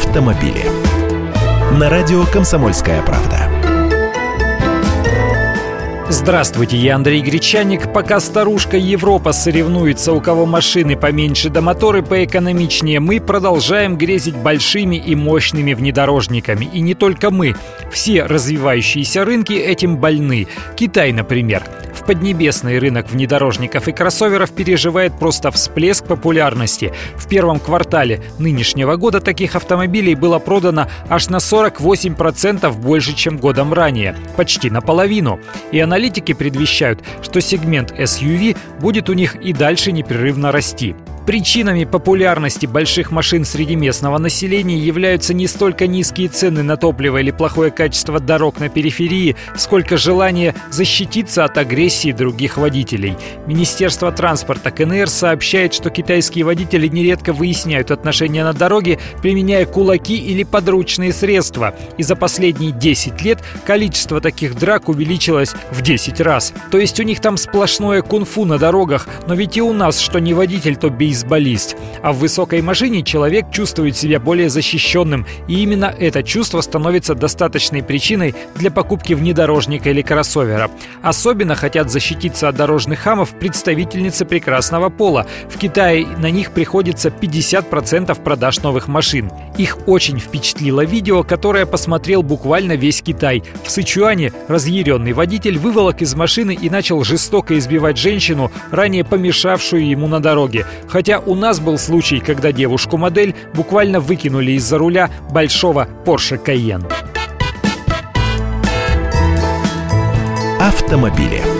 автомобили. На радио «Комсомольская правда». Здравствуйте, я Андрей Гречаник. Пока старушка Европа соревнуется, у кого машины поменьше да моторы поэкономичнее, мы продолжаем грезить большими и мощными внедорожниками. И не только мы. Все развивающиеся рынки этим больны. Китай, например. Поднебесный рынок внедорожников и кроссоверов переживает просто всплеск популярности. В первом квартале нынешнего года таких автомобилей было продано аж на 48% больше, чем годом ранее. Почти наполовину. И аналитики предвещают, что сегмент SUV будет у них и дальше непрерывно расти. Причинами популярности больших машин среди местного населения являются не столько низкие цены на топливо или плохое качество дорог на периферии, сколько желание защититься от агрессии других водителей. Министерство транспорта КНР сообщает, что китайские водители нередко выясняют отношения на дороге, применяя кулаки или подручные средства. И за последние 10 лет количество таких драк увеличилось в 10 раз. То есть у них там сплошное кунг-фу на дорогах, но ведь и у нас, что не водитель, то бейсбол бейсболист. А в высокой машине человек чувствует себя более защищенным, и именно это чувство становится достаточной причиной для покупки внедорожника или кроссовера. Особенно хотят защититься от дорожных хамов представительницы прекрасного пола. В Китае на них приходится 50% продаж новых машин. Их очень впечатлило видео, которое посмотрел буквально весь Китай. В Сычуане разъяренный водитель выволок из машины и начал жестоко избивать женщину, ранее помешавшую ему на дороге. Хотя у нас был случай, когда девушку-модель буквально выкинули из-за руля большого Porsche Cayenne. Автомобили.